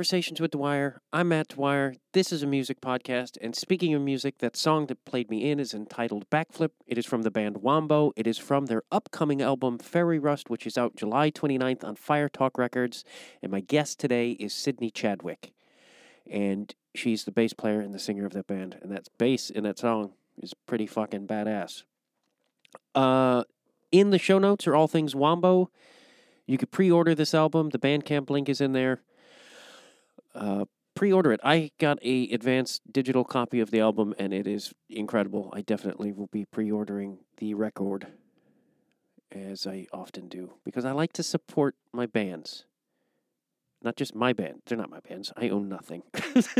Conversations with Dwyer. I'm Matt Dwyer. This is a music podcast. And speaking of music, that song that played me in is entitled Backflip. It is from the band Wombo. It is from their upcoming album, Fairy Rust, which is out July 29th on Fire Talk Records. And my guest today is Sydney Chadwick. And she's the bass player and the singer of that band. And that bass in that song is pretty fucking badass. Uh, in the show notes are all things Wombo. You could pre-order this album. The Bandcamp link is in there uh, pre-order it. I got a advanced digital copy of the album, and it is incredible. I definitely will be pre-ordering the record, as I often do, because I like to support my bands. Not just my band; they're not my bands. I own nothing.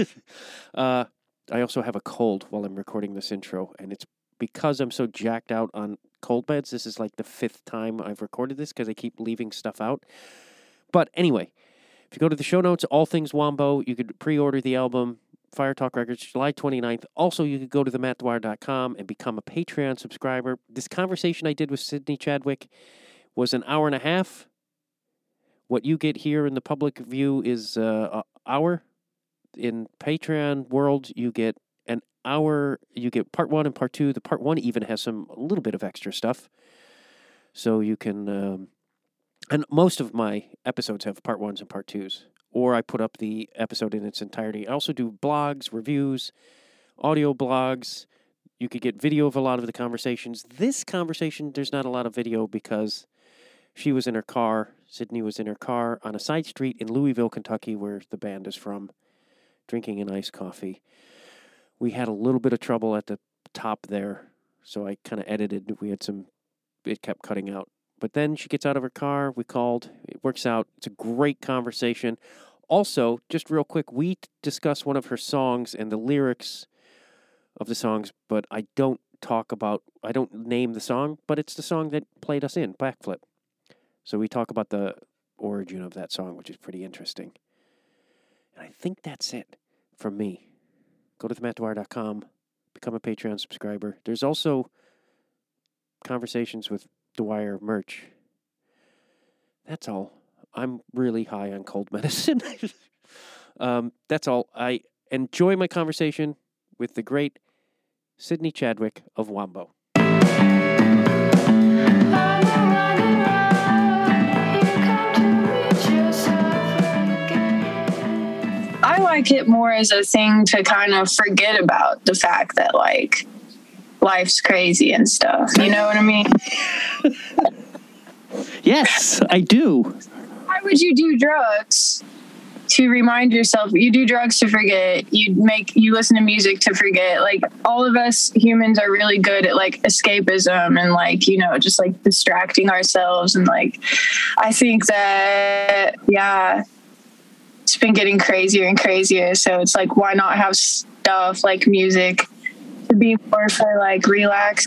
uh, I also have a cold while I'm recording this intro, and it's because I'm so jacked out on cold meds. This is like the fifth time I've recorded this because I keep leaving stuff out. But anyway, if you go to the show notes, All Things Wombo, you could pre order the album, Fire Talk Records, July 29th. Also, you could go to themattdwyer.com and become a Patreon subscriber. This conversation I did with Sydney Chadwick was an hour and a half. What you get here in the public view is uh, an hour. In Patreon world, you get an hour. You get part one and part two. The part one even has some a little bit of extra stuff, so you can um, and most of my episodes have part ones and part twos, or I put up the episode in its entirety. I also do blogs, reviews, audio blogs. You could get video of a lot of the conversations. This conversation, there's not a lot of video because she was in her car. Sydney was in her car on a side street in Louisville, Kentucky, where the band is from, drinking an iced coffee. We had a little bit of trouble at the top there, so I kind of edited. We had some, it kept cutting out but then she gets out of her car. We called. It works out. It's a great conversation. Also, just real quick, we discuss one of her songs and the lyrics of the songs, but I don't talk about, I don't name the song, but it's the song that played us in, Backflip. So we talk about the origin of that song, which is pretty interesting. And I think that's it from me. Go to themattdwyer.com, become a Patreon subscriber. There's also conversations with Dwyer merch. That's all. I'm really high on cold medicine. um, that's all. I enjoy my conversation with the great Sydney Chadwick of Wombo. I like it more as a thing to kind of forget about the fact that, like, life's crazy and stuff. You know what I mean? yes, I do. Why would you do drugs? To remind yourself, you do drugs to forget. You make you listen to music to forget. Like all of us humans are really good at like escapism and like you know just like distracting ourselves and like I think that yeah, it's been getting crazier and crazier. So it's like why not have stuff like music to be more for like relax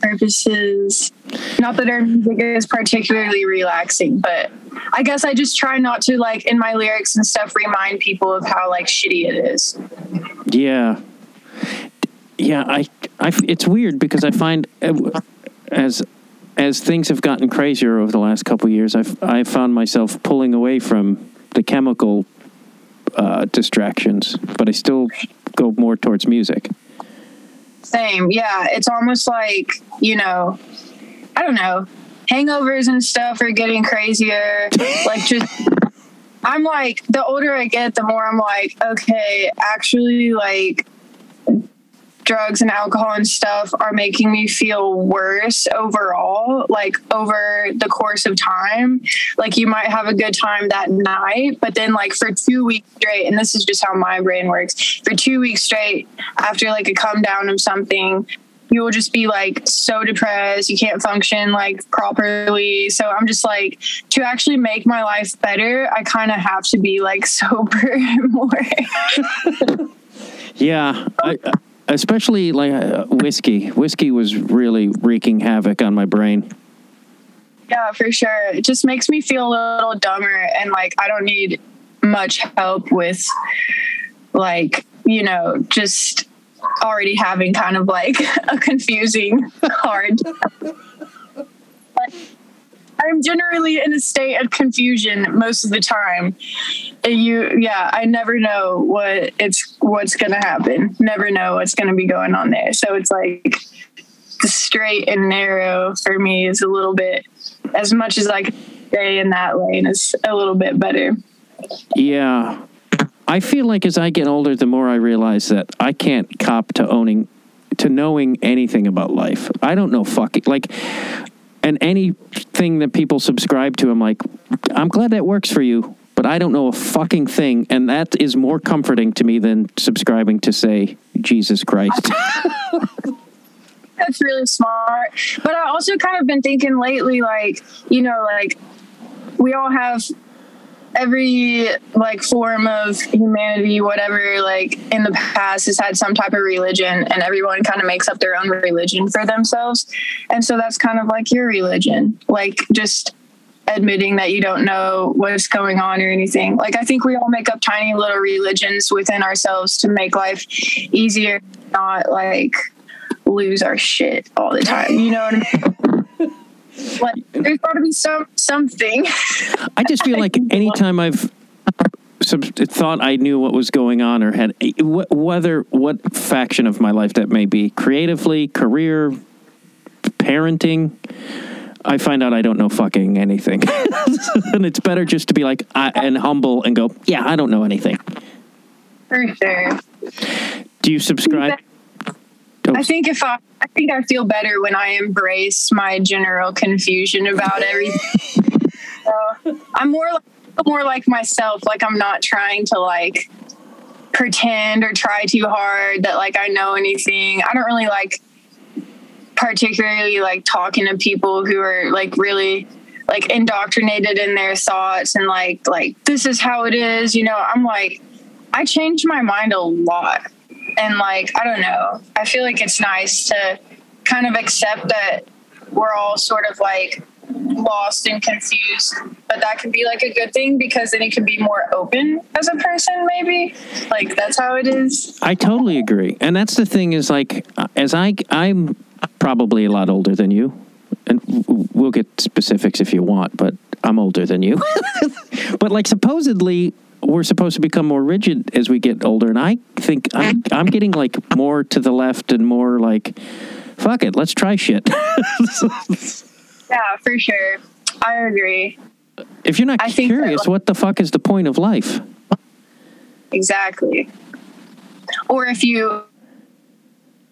purposes. Not that our music is particularly relaxing, but I guess I just try not to like in my lyrics and stuff remind people of how like shitty it is. Yeah. Yeah, I, I it's weird because I find uh, as as things have gotten crazier over the last couple years, I've I found myself pulling away from the chemical uh, distractions, but I still go more towards music. Same. Yeah. It's almost like, you know, I don't know, hangovers and stuff are getting crazier. like, just, I'm like, the older I get, the more I'm like, okay, actually, like, drugs and alcohol and stuff are making me feel worse overall, like over the course of time. Like you might have a good time that night, but then like for two weeks straight, and this is just how my brain works, for two weeks straight after like a come down of something, you will just be like so depressed you can't function like properly so i'm just like to actually make my life better i kind of have to be like sober more yeah I, uh, especially like uh, whiskey. Whiskey was really wreaking havoc on my brain. Yeah, for sure. It just makes me feel a little dumber and like I don't need much help with like, you know, just already having kind of like a confusing hard I'm generally in a state of confusion most of the time. And you, yeah, I never know what it's what's gonna happen. Never know what's gonna be going on there. So it's like the straight and narrow for me is a little bit as much as I can stay in that lane is a little bit better. Yeah. I feel like as I get older, the more I realize that I can't cop to owning, to knowing anything about life. I don't know fucking, like, and anything that people subscribe to, I'm like, I'm glad that works for you, but I don't know a fucking thing. And that is more comforting to me than subscribing to, say, Jesus Christ. That's really smart. But I also kind of been thinking lately, like, you know, like we all have every like form of humanity, whatever, like in the past has had some type of religion and everyone kind of makes up their own religion for themselves. And so that's kind of like your religion, like just admitting that you don't know what's going on or anything. Like I think we all make up tiny little religions within ourselves to make life easier, not like lose our shit all the time. You know what I mean? Like, there's got to be some something. I just feel like anytime I've thought I knew what was going on or had eh, whether what faction of my life that may be, creatively, career, parenting, I find out I don't know fucking anything, and it's better just to be like I, and humble and go, yeah, I don't know anything. For sure. Do you subscribe? I think if I, I think I feel better when I embrace my general confusion about everything. I'm more like, more like myself. Like I'm not trying to like pretend or try too hard that like I know anything. I don't really like particularly like talking to people who are like really like indoctrinated in their thoughts and like like this is how it is. You know, I'm like I change my mind a lot and like i don't know. I feel like it's nice to kind of accept that we're all sort of like lost and confused but that can be like a good thing because then it can be more open as a person maybe. Like that's how it is. I totally agree, and that's the thing is like uh, as I I'm probably a lot older than you, and we'll get specifics if you want, but I'm older than you. but like supposedly we're supposed to become more rigid as we get older, and I think I'm I'm getting like more to the left and more like fuck it, let's try shit. yeah for sure i agree if you're not I that, curious, what the fuck is the point of life? exactly or if you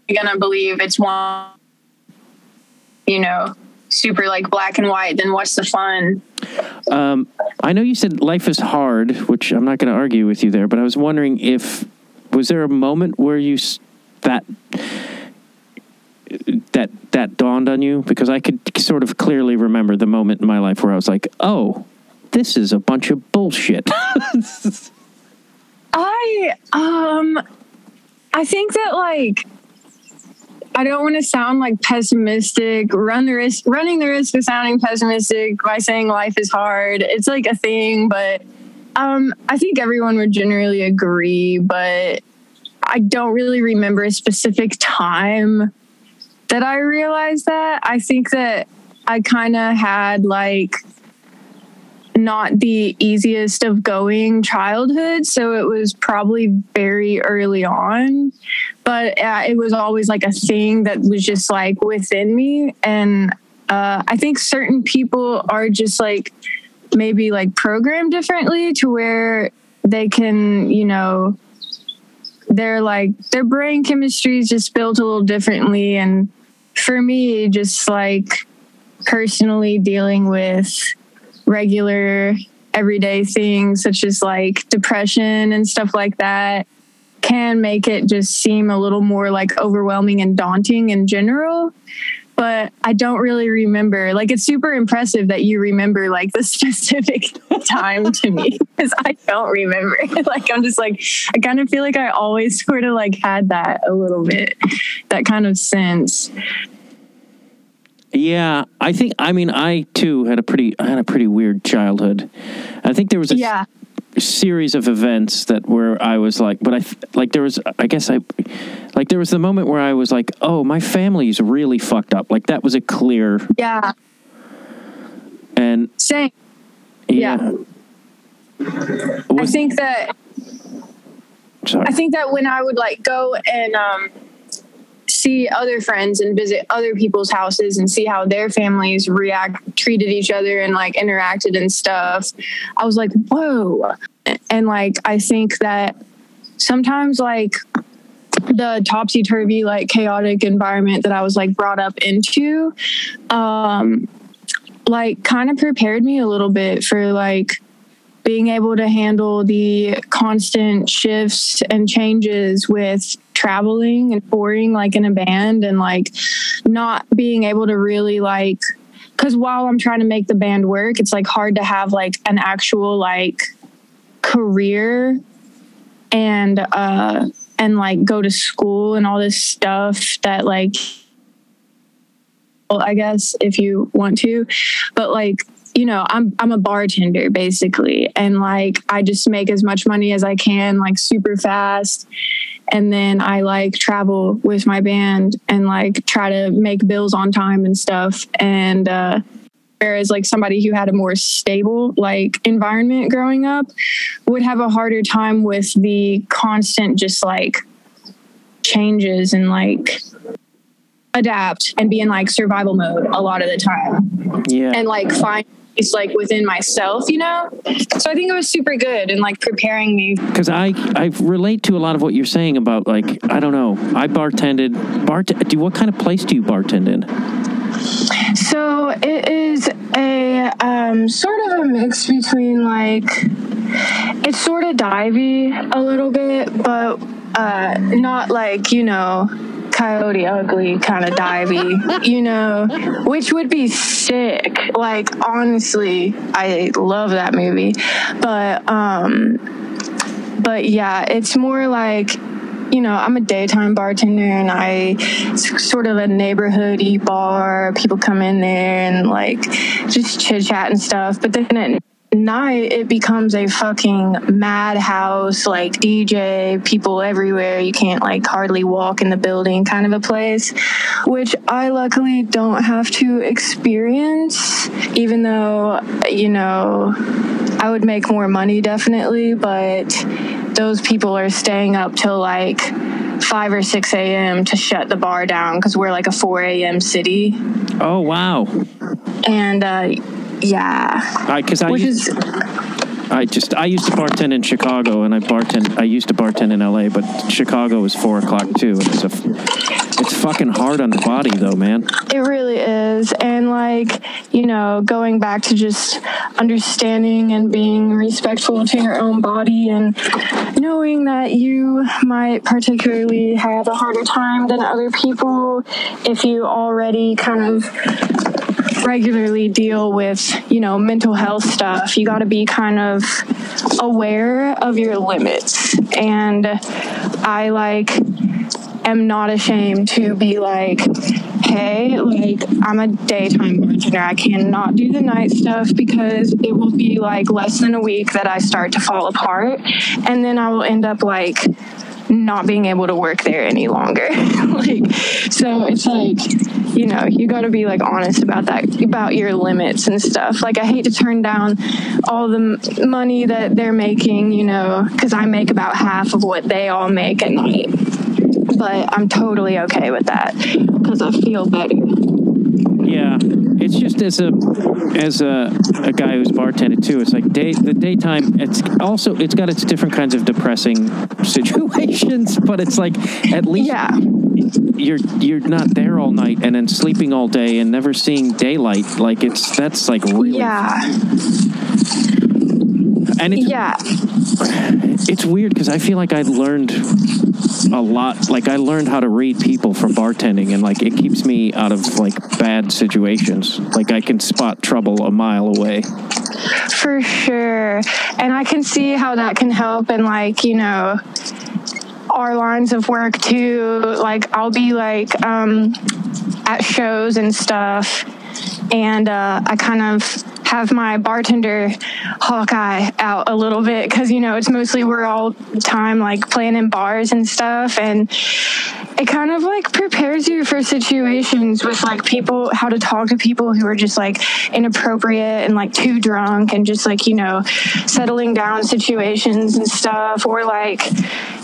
you're gonna believe it's one you know super like black and white then what's the fun Um, I know you said life is hard, which I'm not going to argue with you there, but I was wondering if was there a moment where you that that that dawned on you because I could sort of clearly remember the moment in my life where I was like, "Oh, this is a bunch of bullshit." I um I think that like I don't want to sound like pessimistic, run the risk running the risk of sounding pessimistic by saying life is hard. It's like a thing, but um I think everyone would generally agree, but I don't really remember a specific time that I realized that. I think that I kind of had like not the easiest of going childhood. So it was probably very early on. But uh, it was always like a thing that was just like within me. And uh, I think certain people are just like maybe like programmed differently to where they can, you know, they're like their brain chemistry is just built a little differently. And for me, just like personally dealing with regular everyday things such as like depression and stuff like that can make it just seem a little more like overwhelming and daunting in general. But i don't really remember. Like it's super impressive that you remember like the specific time to me because i don't remember. Like i'm just like i kind of feel like i always sort of like had that a little bit that kind of sense yeah, I think I mean I too had a pretty I had a pretty weird childhood. I think there was a yeah series of events that where I was like, but I like there was, I guess I, like there was the moment where I was like, oh, my family's really fucked up. Like that was a clear, yeah And Same. yeah, I Was- think that sorry. I think that when I would like go and um, see other friends and visit other people's houses and see how their families react, treated each other, and like interacted and stuff, I was like, whoa. And like, I think that sometimes like the topsy turvy, like chaotic environment that I was like brought up into, um, like kind of prepared me a little bit for like being able to handle the constant shifts and changes with traveling and touring like in a band and like not being able to really like because while i'm trying to make the band work it's like hard to have like an actual like career and uh and like go to school and all this stuff that like well, i guess if you want to but like you know i'm i'm a bartender basically. And like i just make as much money as i can like super fast. And then i like travel with my band and like try to make bills on time and stuff. And uh whereas like somebody who had a more stable like environment growing up would have a harder time with the constant just like changes and like adapt and be in like survival mode a lot of the time. Yeah. and like find peace like within myself, you know? So I think it was super good and like preparing me. because I I relate to a lot of what you're saying about like I don't know I bartended bart do what kind of place do you bartend in So it is a um, sort of a mix between like it's sort of divey a little bit, but uh, not like you know coyote ugly kind of divey, you know, which would be sick. Like honestly, I love that movie, but um, but yeah, it's more like you know, I'm a daytime bartender and I sort of a neighborhoody bar. People come in there and like just chit chat and stuff. But then at night it becomes a fucking madhouse, like DJ, people everywhere. You can't like hardly walk in the building kind of a place, which I luckily don't have to experience, even though, you know, I would make more money definitely, but those people are staying up till like 5 or 6 a.m. to shut the bar down because we're like a 4 a.m. city. oh wow And uh, yeah, because I, which used, is, I just I used to bartend in Chicago and I bartend I used to bartend in L.A. but Chicago is four o'clock too and it's a it's fucking hard on the body though man it really is. And like, you know, going back to just understanding and being respectful to your own body and knowing that you might particularly have a harder time than other people if you already kind of regularly deal with, you know, mental health stuff. You got to be kind of aware of your limits. And I like am not ashamed to be like, hey, like I'm a daytime bartender. I cannot do the night stuff because it will be like less than a week that I start to fall apart. And then I will end up like not being able to work there any longer. like so it's like, you know, you gotta be like honest about that about your limits and stuff. Like I hate to turn down all the money that they're making, you know, because I make about half of what they all make at night but I'm totally okay with that because I feel better. Yeah, it's just as a as a, a guy who's bartended too. It's like day the daytime. It's also it's got its different kinds of depressing situations, but it's like at least Yeah, you're you're not there all night and then sleeping all day and never seeing daylight. Like it's that's like really yeah, and it's yeah, it's weird because I feel like I learned a lot. Like I learned how to read people from bartending, and like it keeps me out of like bad situations. Like I can spot trouble a mile away. for sure. And I can see how that can help in like, you know, our lines of work too. Like I'll be like um at shows and stuff and uh I kind of have my bartender Hawkeye out a little bit because you know it's mostly we're all time like playing in bars and stuff and it kind of like prepares you for situations with like people, how to talk to people who are just like inappropriate and like too drunk and just like, you know, settling down situations and stuff. Or like,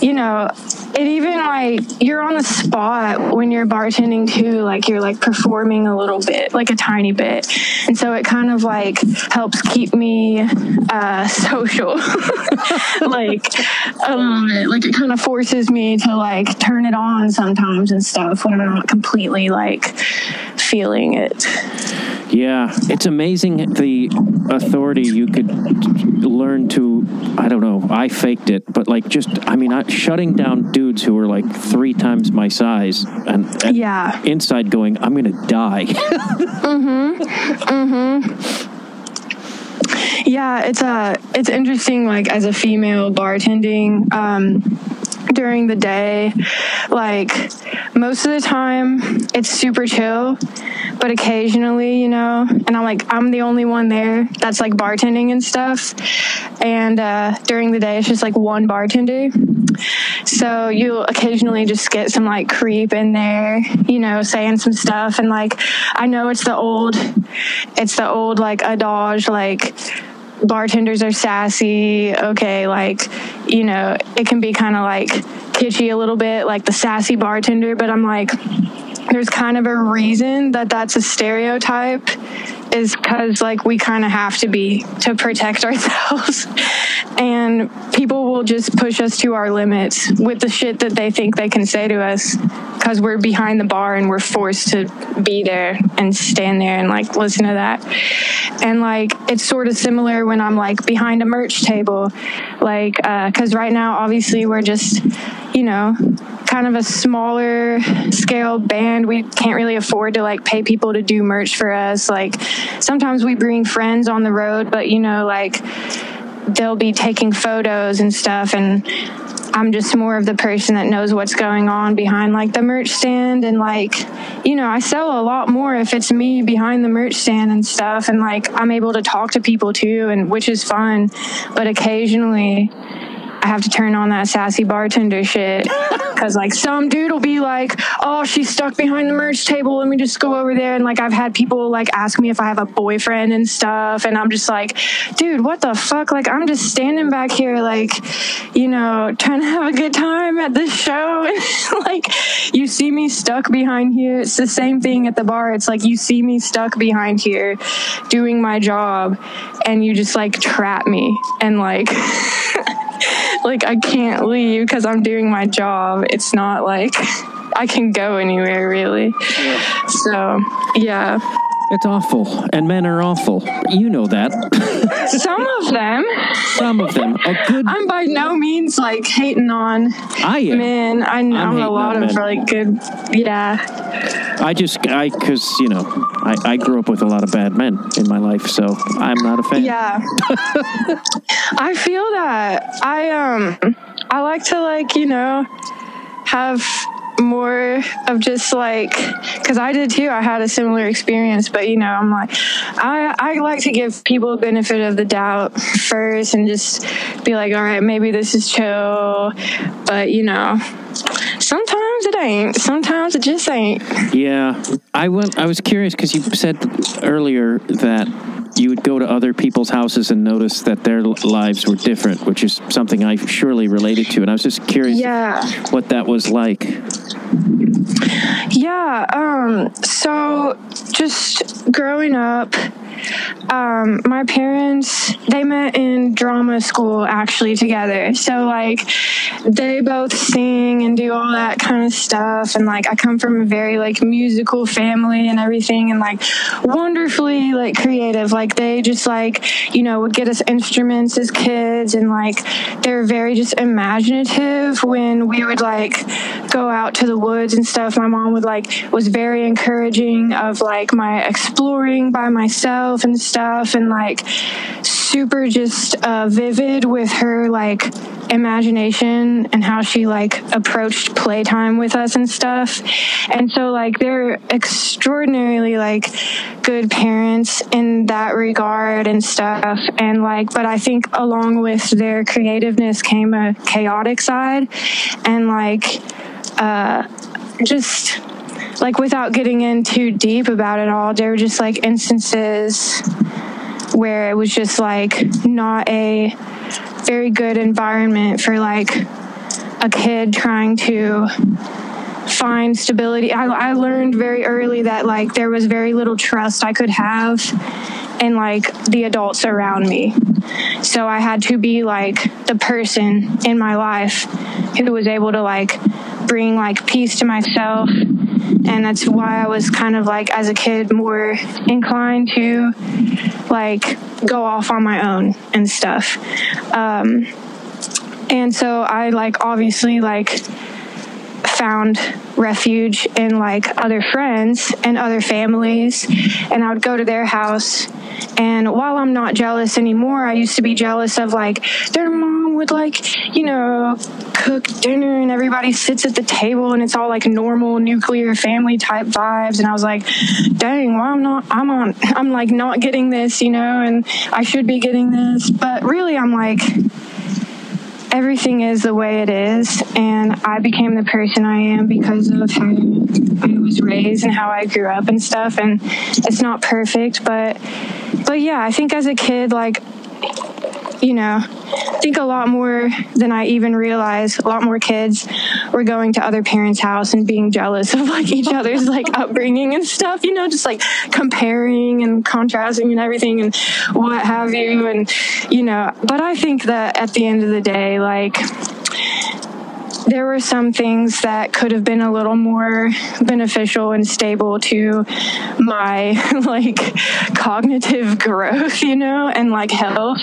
you know, it even like you're on the spot when you're bartending too, like you're like performing a little bit, like a tiny bit. And so it kind of like helps keep me uh, social, like a little bit. Like it kind of forces me to like turn it on sometimes and stuff when I'm not completely like feeling it. Yeah, it's amazing the authority you could learn to. I don't know. I faked it, but like just, I mean, I, shutting down dudes who were like three times my size, and, and Yeah. inside going, I'm gonna die. Mm-hmm. Mm-hmm. Yeah, it's uh it's interesting like as a female bartending um during the day like most of the time it's super chill but occasionally you know and i'm like i'm the only one there that's like bartending and stuff and uh during the day it's just like one bartender. So you'll occasionally just get some like creep in there you know saying some stuff and like i know it's the old it's the old like adage like bartenders are sassy. Okay like you know it can be kind of like kitschy a little bit like the sassy bartender but i'm like there's kind of a reason that that's a stereotype is because like we kind of have to be to protect ourselves. And people will just push us to our limits with the shit that they think they can say to us because we're behind the bar and we're forced to be there and stand there and like listen to that. And like it's sort of similar when i'm like behind a merch table like uh, because right now obviously we're just you know kind of a smaller scale band. We can't really afford to like pay people to do merch for us. Like sometimes we bring friends on the road but you know like they'll be taking photos and stuff and I'm just more of the person that knows what's going on behind like the merch stand. And like you know I sell a lot more if it's me behind the merch stand and stuff and like I'm able to talk to people too and which is fun. But occasionally I have to turn on that sassy bartender shit because like some dude will be like, "Oh, she's stuck behind the merch table. Let me just go over there." And like I've had people like ask me if I have a boyfriend and stuff, and I'm just like, "Dude, what the fuck? Like I'm just standing back here, like, you know, trying to have a good time at this show, and like you see me stuck behind here. It's the same thing at the bar. It's like you see me stuck behind here, doing my job, and you just like trap me and like." like I can't leave because I'm doing my job. It's not like I can go anywhere really. So yeah, it's awful, and men are awful. You know that. some of them. Some of them. A good. I'm by no means like hating on I am. men. I know a lot of men. like good. Yeah, I just, I, because, you know, I, I grew up with a lot of bad men in my life, so I'm not a fan. yeah. I feel that. I um, I like to like you know have more of just like because I did too. I had a similar experience, but you know, I'm like, I I like to give people benefit of the doubt first and just be like, all right, maybe this is chill, but you know, sometimes it ain't. Sometimes it just ain't. Yeah, I went. I was curious because you said earlier that you would go to other people's houses and notice that their lives were different, which is something I surely related to. And I was just curious Yeah. what that was like. Yeah, um, so just growing up, um, my parents they met in drama school actually together. So like they both sing and do all that kind of stuff and like I come from a very like musical family and everything and like wonderfully like creative. Like they just like, you know, would get us instruments as kids and like they're very just imaginative when we would like go out to the woods and stuff. My mom would like was very encouraging of like my exploring by myself and stuff and like super just uh, vivid with her like imagination and how she like approached playtime with us and stuff. And so like they're extraordinarily like good parents in that regard and stuff. And like but i think along with their creativeness came a chaotic side and like uh just like without getting in too deep about it all, there were just like instances where it was just like not a very good environment for like a kid trying to find stability. I, I learned very early that like there was very little trust I could have in like the adults around me. So I had to be like the person in my life who was able to like bring like peace to myself. And that's why I was kind of like as a kid more inclined to like go off on my own and stuff. Um, and so I like obviously like found refuge in like other friends and other families and I would go to their house. And while I'm not jealous anymore I used to be jealous of like their mom would like you know cook dinner and everybody sits at the table and it's all like normal nuclear family type vibes. And I was like dang well I'm not I'm on I'm like not getting this you know and I should be getting this. But really I'm like everything is the way it is and i became the person i am because of how i was raised and how i grew up and stuff and it's not perfect but but yeah i think as a kid like you know think a lot more than i even realized a lot more kids were going to other parents house and being jealous of like each other's like upbringing and stuff you know just like comparing and contrasting and everything and what have you and you know. But i think that at the end of the day like there were some things that could have been a little more beneficial and stable to my like cognitive growth, you know, and like health.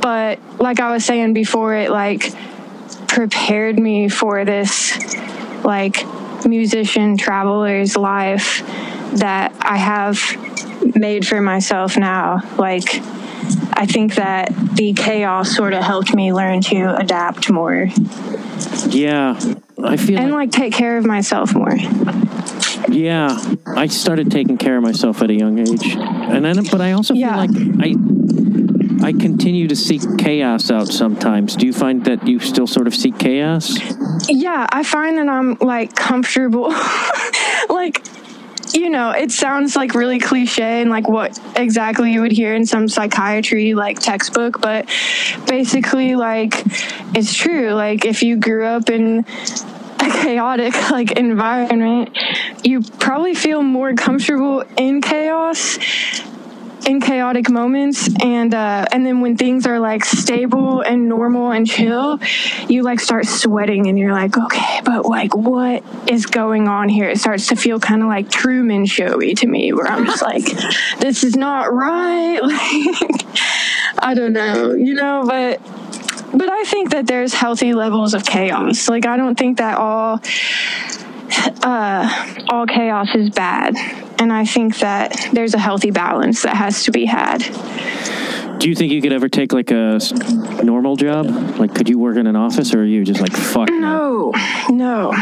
But like I was saying before, it like prepared me for this like musician traveler's life that I have made for myself now. Like, I think that the chaos sort of helped me learn to adapt more Yeah, I feel and like, like take care of myself more. yeah. I started taking care of myself at a young age, and then but I also Yeah. feel like I I continue to seek chaos out sometimes. Do you find that you still sort of seek chaos? Yeah, I find that I'm like comfortable. like, you know, it sounds like really cliche and like what exactly you would hear in some psychiatry like textbook, but basically, like, it's true. Like, if you grew up in a chaotic like environment, you probably feel more comfortable in chaos in chaotic moments and uh and then when things are like stable and normal and chill you like start sweating and you're like okay but like what is going on here? It starts to feel kind of like truman showy to me where i'm just like this is not right. Like i don't know you know but but i think that there's healthy levels of chaos. Like i don't think that all uh, all chaos is bad. And I think that there's a healthy balance that has to be had. Do you think you could ever take like a normal job? Like, could you work in an office, or are you just like fuck? No, no.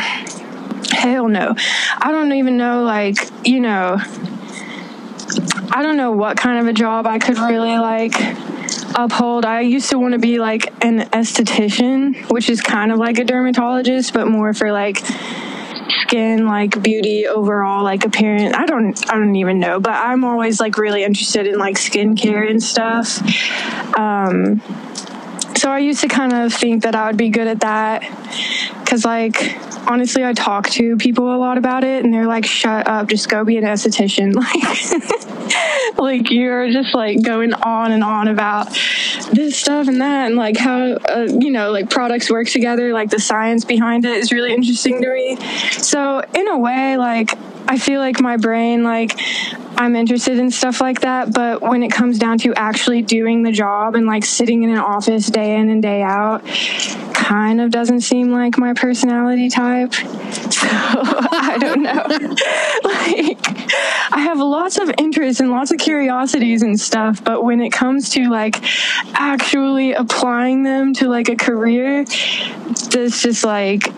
Hell no. I don't even know, like, you know, I don't know what kind of a job I could really like uphold. I used to want to be like an esthetician, which is kind of like a dermatologist, but more for like skin like beauty overall like appearance. I don't i don't even know but i'm always like really interested in like skincare and stuff. Um so i used to kind of think that i would be good at that because like honestly i talk to people a lot about it and they're like shut up just go be an esthetician. Like like you're just like going on and on about this stuff and that and like how uh, you know like products work together like the science behind it is really interesting to me. So in a way like i feel like my brain like i'm interested in stuff like that but when it comes down to actually doing the job and like sitting in an office day in and day out kind of doesn't seem like my personality type. So i don't know. Like i have lots of interests and lots of curiosities and stuff but when it comes to like actually applying them to like a career it's just like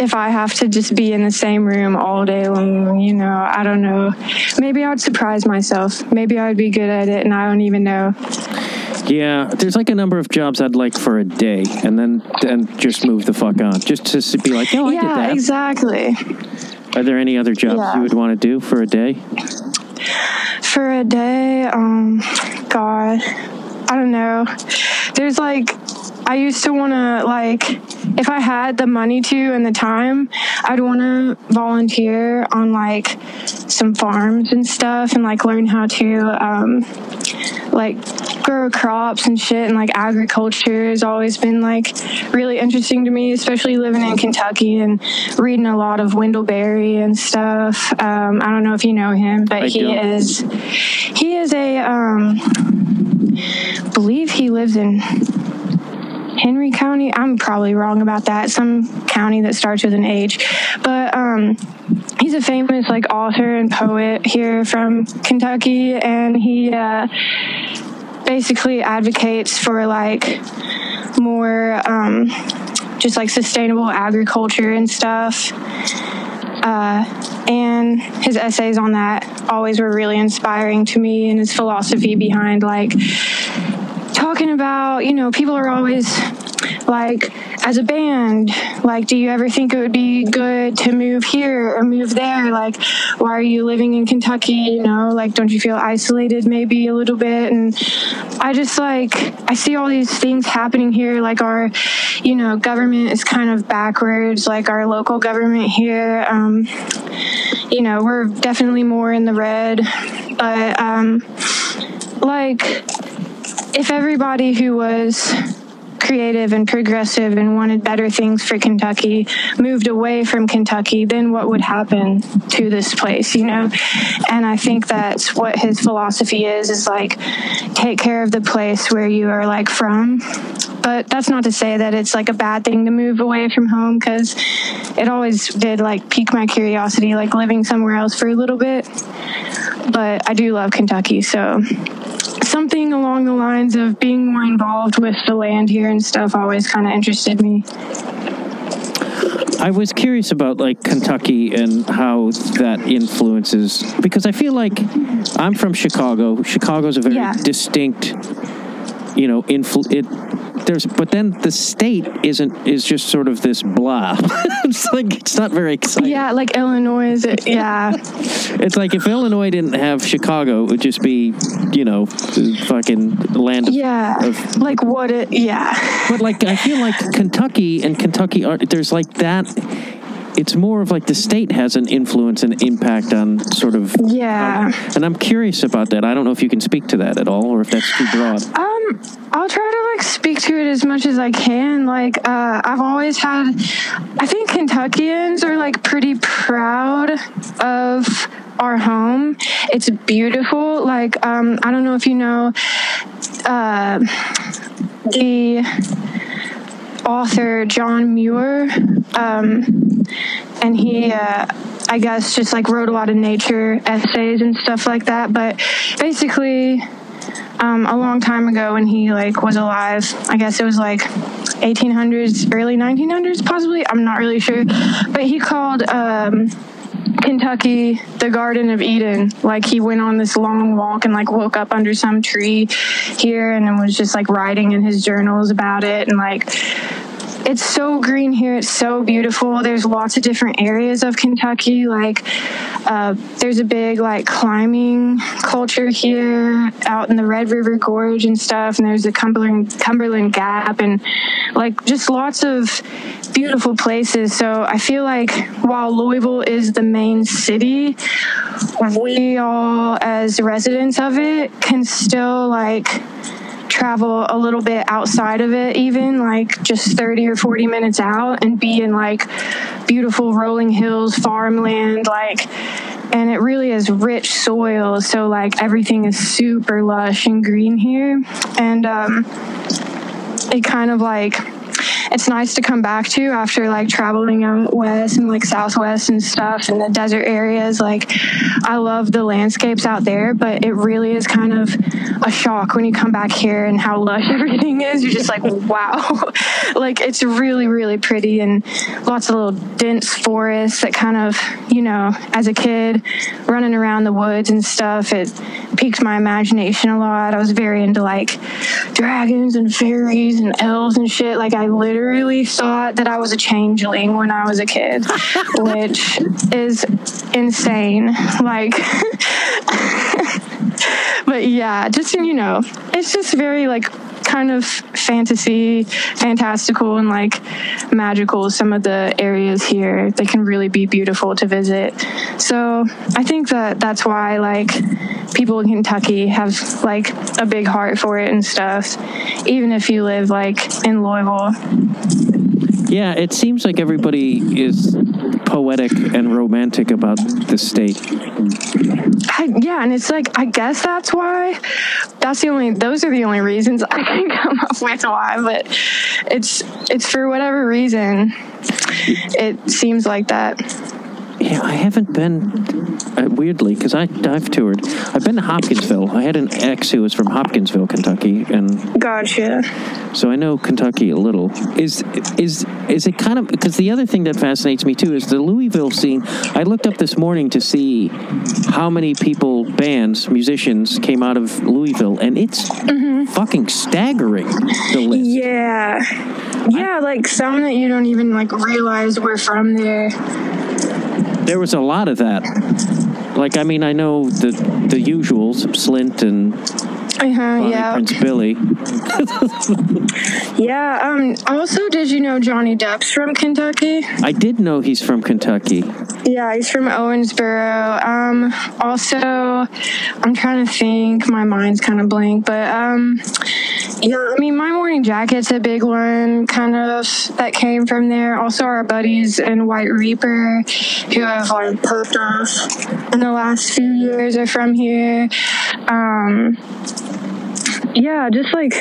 if I have to just be in the same room all day long, you know, I don't know. Maybe I would surprise myself. Maybe I would be good at it and I don't even know. Yeah, there's like a number of jobs I'd like for a day, and then and just move the fuck on, just to be like, oh, I did yeah, that. exactly. Are there any other jobs Yeah. you would want to do for a day? For a day, um, God, I don't know. There's like, I used to want to, like, if I had the money to and the time, I'd want to volunteer on, like, some farms and stuff and, like, learn how to, um, like, grow crops and shit. And, like, agriculture has always been, like, really interesting to me, especially living in Kentucky and reading a lot of Wendell Berry and stuff. Um, I don't know if you know him, but I he don't. is he is a um believe he lives in Henry County. I'm probably wrong about that. Some county that starts with an H. But um he's a famous like author and poet here from Kentucky and he uh basically advocates for like more um just like sustainable agriculture and stuff uh, and his essays on that always were really inspiring to me and his philosophy behind like talking about you know people are always like as a band like do you ever think it would be good to move here or move there? Like why are you living in kentucky you know? Like don't you feel isolated maybe a little bit? And i just like i see all these things happening here. Like our you know government is kind of backwards. Like our local government here um, you know we're definitely more in the red. But um, like if everybody who was creative and progressive and wanted better things for Kentucky moved away from Kentucky, then what would happen to this place, you know? And I think that's what his philosophy is, is like take care of the place where you are like from. But that's not to say that it's like a bad thing to move away from home because it always did like pique my curiosity, like living somewhere else for a little bit. But I do love Kentucky, so something along the lines of being more involved with the land here and stuff always kind of interested me. I was curious about like Kentucky and how that influences because I feel like I'm from Chicago. Chicago's a very Yeah. distinct, you know, influ- it there's but then the state isn't is just sort of this blah. it's like it's not very exciting. Yeah, like Illinois is, it, yeah, It's like if Illinois didn't have Chicago, it would just be, you know, the fucking land of yeah, of- like what it, yeah, But like, I feel like Kentucky and Kentucky are there's like that. It's more of like the state has an influence and impact on sort of. yeah. And I'm curious about that. I don't know if you can speak to that at all, or if that's too broad. Um, I'll try to like speak to it as much as I can. Like, uh, I've always had, I think Kentuckians are like pretty proud of our home. It's beautiful. Like, um, I don't know if you know, uh, the author John Muir, um, and he, uh, I guess, just like wrote a lot of nature essays and stuff like that. But basically, um, a long time ago when he like was alive. I guess it was like 1800s, early 1900s, possibly. I'm not really sure, but he called um, Kentucky the Garden of Eden. Like he went on this long walk and like woke up under some tree here and was just like writing in his journals about it and like it's so green here. It's so beautiful. There's lots of different areas of Kentucky. Like, uh, there's a big like climbing culture here out in the Red River Gorge and stuff. And there's the Cumberland Cumberland Gap and like just lots of beautiful places. So I feel like while Louisville is the main city, we all as residents of it can still like travel a little bit outside of it even like just 30 or 40 minutes out and be in like beautiful rolling hills farmland like and it really is rich soil so like everything is super lush and green here. And um it kind of like it's nice to come back to after like traveling out west and like southwest and stuff and the desert areas. Like i love the landscapes out there but it really is kind of a shock when you come back here and how lush everything is. You're just like wow. Like it's really really pretty and lots of little dense forests that kind of you know as a kid running around the woods and stuff it piqued my imagination a lot. I was very into like dragons and fairies and elves and shit. Like i literally thought that I was a changeling when I was a kid, which is insane. Like, but yeah, just you know, it's just very like kind of fantasy, fantastical, and like magical. Some of the areas here they can really be beautiful to visit. So I think that that's why like people in Kentucky have like a big heart for it and stuff. Even if you live like in Louisville. Yeah, it seems like everybody is poetic and romantic about the state. I, yeah, and it's like I guess that's why. That's the only. Those are the only reasons I can come up with why. But it's it's for whatever reason. It seems like that. Yeah, I haven't been uh, weirdly because I I've toured. I've been to Hopkinsville. I had an ex who was from Hopkinsville, Kentucky, and Gotcha. so I know Kentucky a little. Is is is it kind of because the other thing that fascinates me too is the Louisville scene. I looked up this morning to see how many people, bands, musicians came out of Louisville, and it's fucking staggering. The list. Yeah. Yeah, like some that you don't even like realize we're from there. There was a lot of that. Like, I mean, I know the the usuals, Slint and Uh-huh, Bonnie yeah. Prince Billy. Yeah. Um. Also, did you know Johnny Depp's from Kentucky? I did know he's from Kentucky. Yeah, he's from Owensboro. Um. Also, I'm trying to think. My mind's kind of blank, but um. Yeah, I mean, my morning jacket's a big one, kind of that came from there. Also, our buddies in White Reaper, who have like popped off in the last few years, are from here. Um. Yeah, just like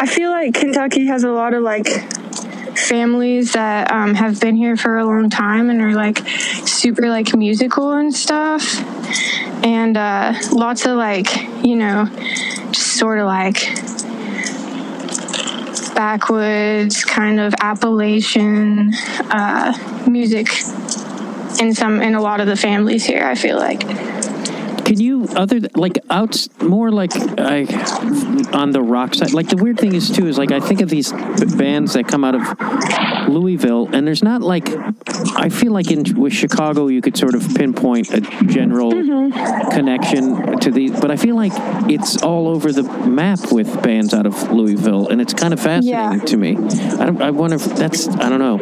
I feel like Kentucky has a lot of like families that um, have been here for a long time and are like super like musical and stuff. And uh, lots of like you know just sort of like backwoods kind of appalachian uh, music in some in a lot of the families here i feel like other like outs more like I on the rock side? Like the weird thing is too is like I think of these bands that come out of Louisville, and there's not like I feel like in with Chicago you could sort of pinpoint a general mm-hmm. connection to these, but I feel like it's all over the map with bands out of Louisville, and it's kind of fascinating Yeah. to me. I don't. I wonder if that's. I don't know.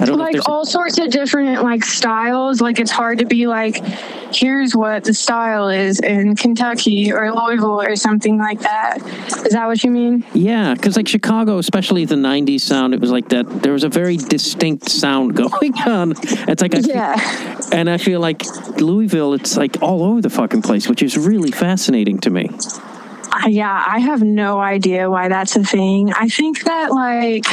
I don't like there's. all sorts of different like styles like it's hard to be like here's what the style is in kentucky or louisville or something like that is that what you mean Yeah, because like Chicago, especially the '90s sound, it was like that. There was a very distinct sound going on. It's like I feel- Yeah. and I feel like Louisville, it's like all over the fucking place, which is really fascinating to me. Uh, yeah i have no idea why that's a thing i think that like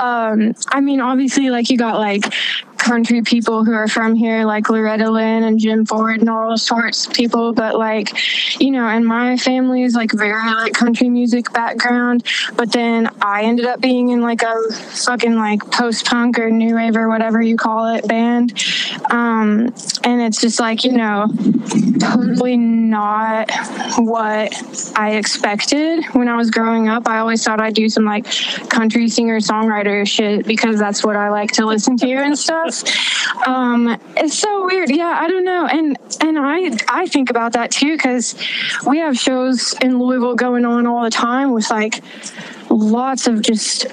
um i mean obviously like you got like country people who are from here like loretta lynn and jim ford and all sorts of people but like you know and my family is like very like country music background but then i ended up being in like a fucking like post-punk or new wave or whatever you call it band um and it's just like you know totally not what I expected when I was growing up. I always thought I'd do some like country singer songwriter shit because that's what I like to listen to and stuff. Um, it's so weird. Yeah, I don't know. And and I I think about that too because we have shows in Louisville going on all the time with like lots of just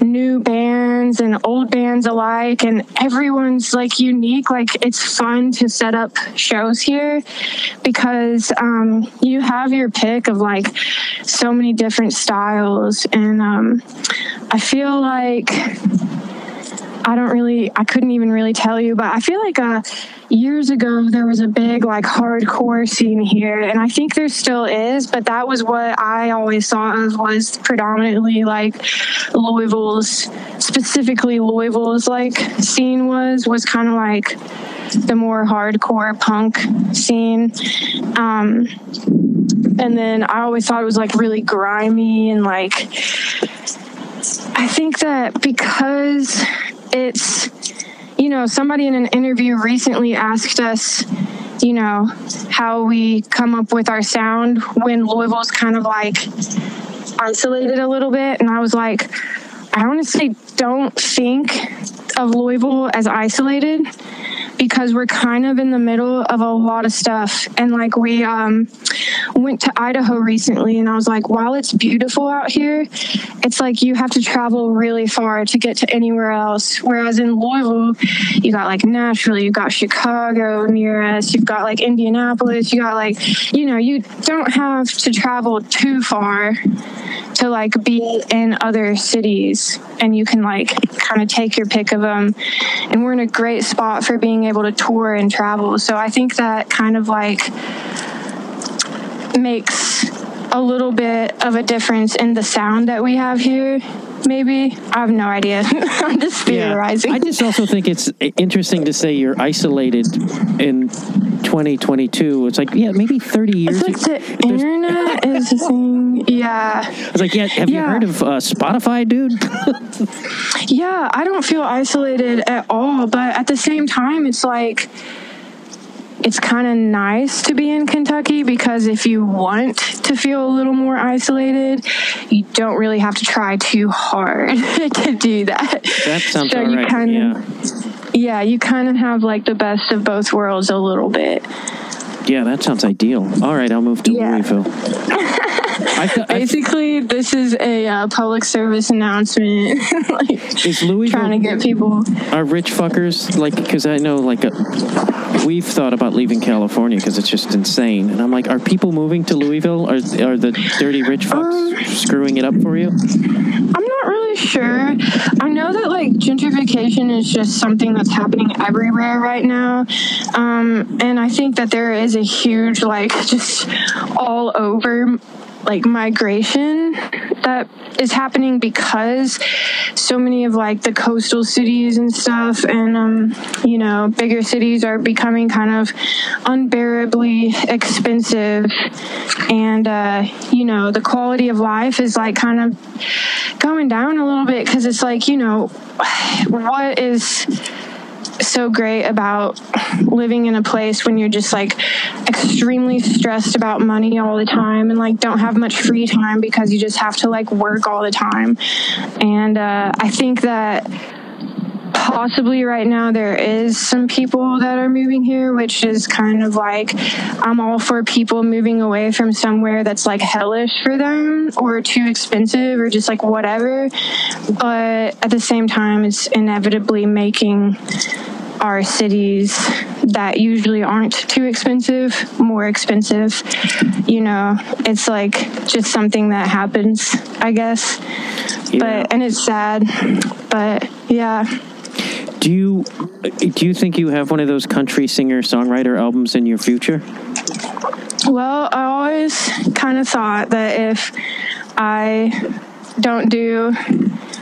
new bands and old bands alike and everyone's like unique like it's fun to set up shows here because um, you have your pick of like so many different styles and um, i feel like I don't really, I couldn't even really tell you, but I feel like uh, years ago there was a big like hardcore scene here, and I think there still is, but that was what I always thought of was predominantly like Louisville's, specifically Louisville's like scene was, was kind of like the more hardcore punk scene. Um, and then I always thought it was like really grimy and like I think that because it's, you know, somebody in an interview recently asked us, you know, how we come up with our sound when Louisville's kind of like isolated a little bit. And I was like, I honestly don't think of Louisville as isolated because we're kind of in the middle of a lot of stuff. And like we um, went to Idaho recently, and I was like, while it's beautiful out here, it's like you have to travel really far to get to anywhere else. Whereas in Louisville, you got like Nashville, you got Chicago near us, you've got like Indianapolis, you got like, you know, you don't have to travel too far to like be in other cities and you can like kind of take your pick of them and we're in a great spot for being able to tour and travel. So i think that kind of like makes a little bit of a difference in the sound that we have here maybe. I have no idea. I'm just theorizing. I just also think it's interesting to say you're isolated in 2022. It's like, yeah, maybe 30 years it's like the internet is the thing. Yeah. I was like, yeah, have you heard of uh, Spotify, dude? Yeah, I don't feel isolated at all, but at the same time, it's like it's kind of nice to be in Kentucky because if you want to feel a little more isolated, you don't really have to try too hard to do that. That sounds So right. kinda- yeah. Yeah, you kind of have like the best of both worlds a little bit. yeah, that sounds ideal. All right, I'll move to Yeah. Louisville. I th- I th- Basically, this is a uh, public service announcement, like is Louisville trying to get people. are rich fuckers like because I know like a, we've thought about leaving California because it's just insane, and I'm like, are people moving to Louisville? Are are the dirty rich fucks Um, screwing it up for you? I'm not really sure. I know that like gentrification is just something that's happening everywhere right now. Um, and I think that there is a huge, like, just all over like migration that is happening because so many of like the coastal cities and stuff and um you know bigger cities are becoming kind of unbearably expensive. And uh you know the quality of life is like kind of going down a little bit because it's like you know what is so great about living in a place when you're just like extremely stressed about money all the time and like don't have much free time because you just have to like work all the time. And uh, i think that possibly right now there is some people that are moving here which is kind of like i'm all for people moving away from somewhere that's like hellish for them or too expensive or just like whatever. But at the same time it's inevitably making our cities that usually aren't too expensive more expensive you know it's like just something that happens i guess Yeah. but and it's sad but yeah Do you do you think you have one of those country singer songwriter albums in your future? Well, I always kind of thought that if I don't do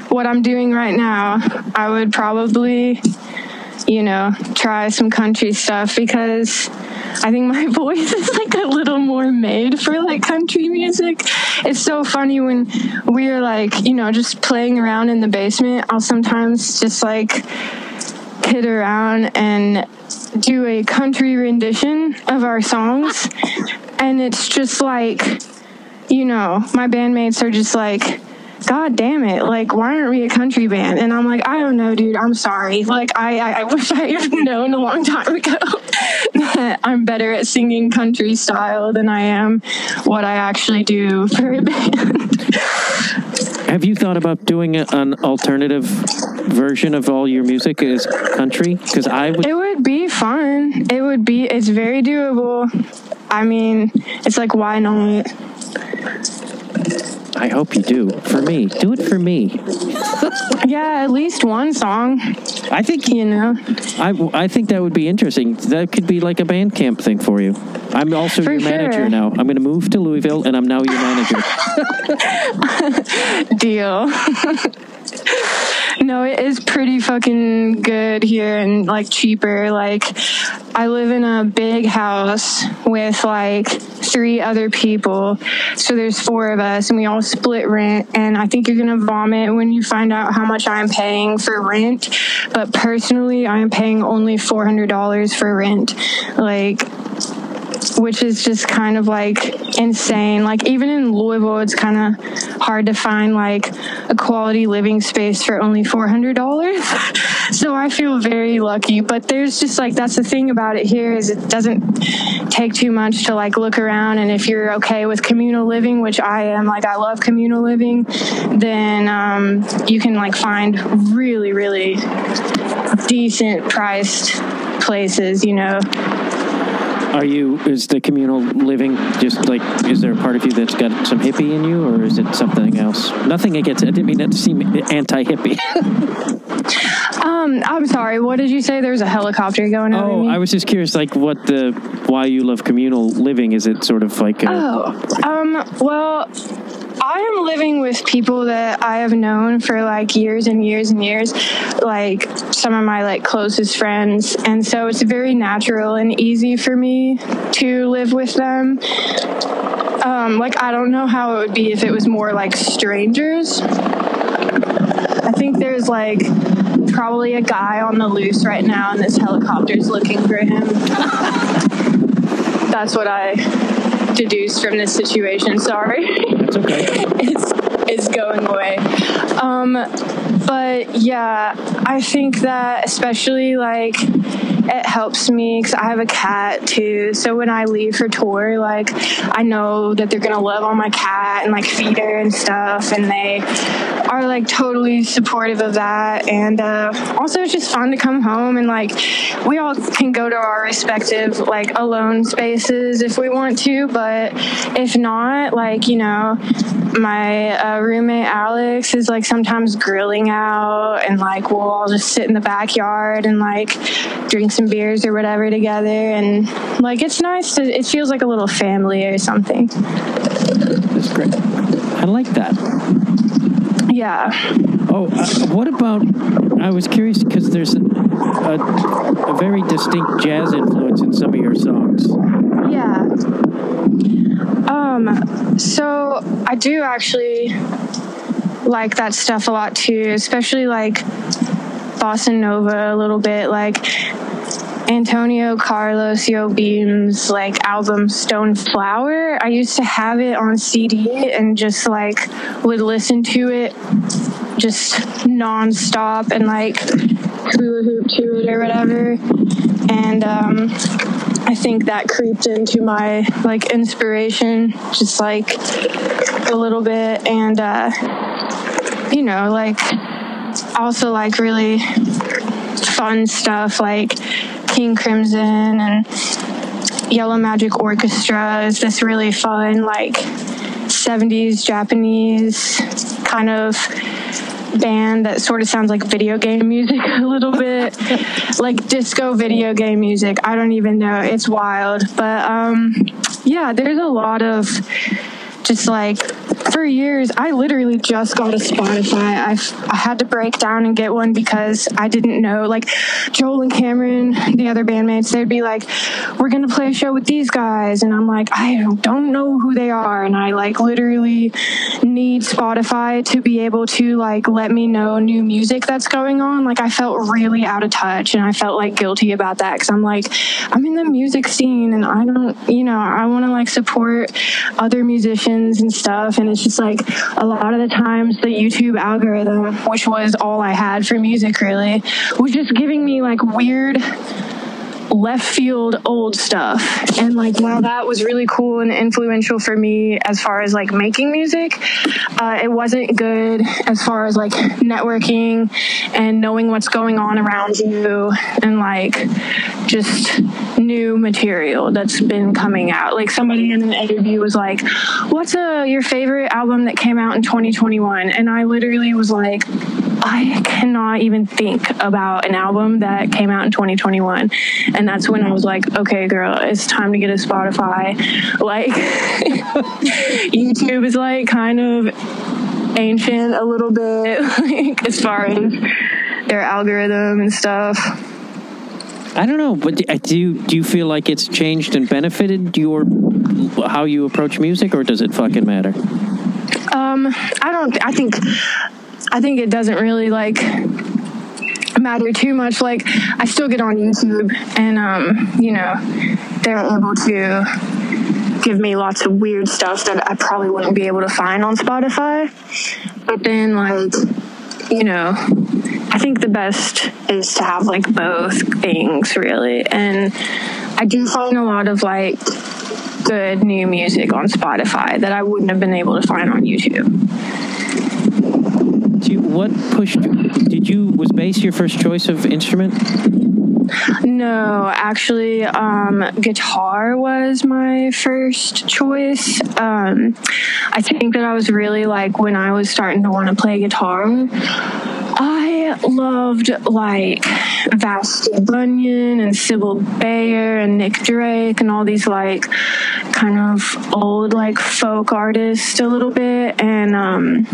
what I'm doing right now, I would probably, you know, try some country stuff because I think my voice is like a little more made for like country music. It's so funny when we're like, you know, just playing around in the basement. I'll sometimes just like kid around and do a country rendition of our songs. And it's just like, you know, my bandmates are just like, God damn it. Like, why aren't we a country band? And I'm like, I don't know, dude. I'm sorry. Like, I, I, I wish I had known a long time ago that I'm better at singing country style than I am what I actually do for a band. Have you thought about doing an alternative version of all your music as country? Because I would. It would be fun. It would be, it's very doable. I mean, it's like, why not? I hope you do. For me, do it for me. Yeah, at least one song, I think you know? I, I think that would be interesting. That could be like a Bandcamp thing for you. I'm also For your manager sure. now. I'm going to move to Louisville, and I'm now your manager. deal. no, it is pretty fucking good here and like cheaper. Like, I live in a big house with like three other people. So there's four of us and we all split rent. And I think you're going to vomit when you find out how much I'm paying for rent. But personally, I'm paying only $400 for rent. Like, which is just kind of like insane. Like even in Louisville, it's kind of hard to find like a quality living space for only four hundred dollars. so I feel very lucky. But there's just like that's the thing about it here is it doesn't take too much to like look around, and if you're okay with communal living, which I am, like I love communal living, then um, you can like find really really decent priced places. You know. Are you, is the communal living just like, is there a part of you that's got some hippie in you or is it something else? Nothing against, I didn't mean that to seem anti hippie. Um, I'm sorry. What did you say? There's a helicopter going oh. I was just curious, like, what the, why you love communal living? Is it sort of like, a, Oh, um, well, I am living with people that I have known for like years and years and years, like some of my like closest friends, and so it's very natural and easy for me to live with them. Um, like I don't know how it would be if it was more like strangers. I think there's like probably a guy on the loose right now, and this helicopter's looking for him. That's what I deduced from this situation. Sorry. that's okay. it's it's going away. Um, but yeah, I think that especially like it helps me because I have a cat too. So when I leave for tour, like I know that they're gonna love on my cat and like feed her and stuff, and they are like totally supportive of that. And uh, also, it's just fun to come home and like we all can go to our respective like alone spaces if we want to, but if not, like you know, my uh, roommate Alex is like sometimes grilling out, and like we'll all just sit in the backyard and like drink some beers or whatever together, and like it's nice to. It feels like a little family or something. That's great. I like that. Yeah. Oh, uh, what about? I was curious because there's a, a, a very distinct jazz influence in some of your songs. Yeah. Um, so I do actually like that stuff a lot too, especially like bossa nova a little bit, like Antonio Carlos Jobim's like album Stone Flower. I used to have it on CD and just like would listen to it just nonstop and like hula hoop to it or whatever. And um, I think that creeped into my like inspiration just like a little bit and uh you know like also like really fun stuff like King Crimson and Yellow Magic Orchestra is this really fun like 70s Japanese kind of band that sort of sounds like video game music a little bit. Like disco video game music. I don't even know. It's wild. But um yeah there's a lot of just like for years i literally just got a spotify. I i had to break down and get one because i didn't know like joel and cameron the other bandmates they'd be like we're gonna play a show with these guys and i'm like i don't know who they are and i like literally need spotify to be able to like let me know new music that's going on. Like i felt really out of touch and i felt like guilty about that because i'm like i'm in the music scene and i don't you know i want to like support other musicians and stuff and it's just like a lot of the times the youtube algorithm which was all i had for music really was just giving me like weird left field old stuff. And like while that was really cool and influential for me as far as like making music uh, it wasn't good as far as like networking and knowing what's going on around you and like just new material that's been coming out. Like somebody in an interview was like what's uh, your favorite album that came out in 2021 and i literally was like I cannot even think about an album that came out in 2021. And that's when I was like, okay, girl, it's time to get a Spotify. Like, YouTube is like kind of ancient a little bit, like, as far as their algorithm and stuff. I don't know, but do- do you do you feel like it's changed and benefited your how you approach music, or does it fucking matter? Um, I don't. I think. I think it doesn't really like matter too much. Like I still get on YouTube, and um, you know, they're able to give me lots of weird stuff that I probably wouldn't be able to find on Spotify. But then, like, you know, I think the best is to have like both things really, and I do find a lot of like good new music on Spotify that I wouldn't have been able to find on YouTube. You, what pushed? Did you was bass your first choice of instrument? No, actually, um, guitar was my first choice. Um, I think that I was really like when I was starting to want to play guitar. I loved like Vashti Bunyan and Sibylle Baier and Nick Drake and all these like kind of old like folk artists a little bit and um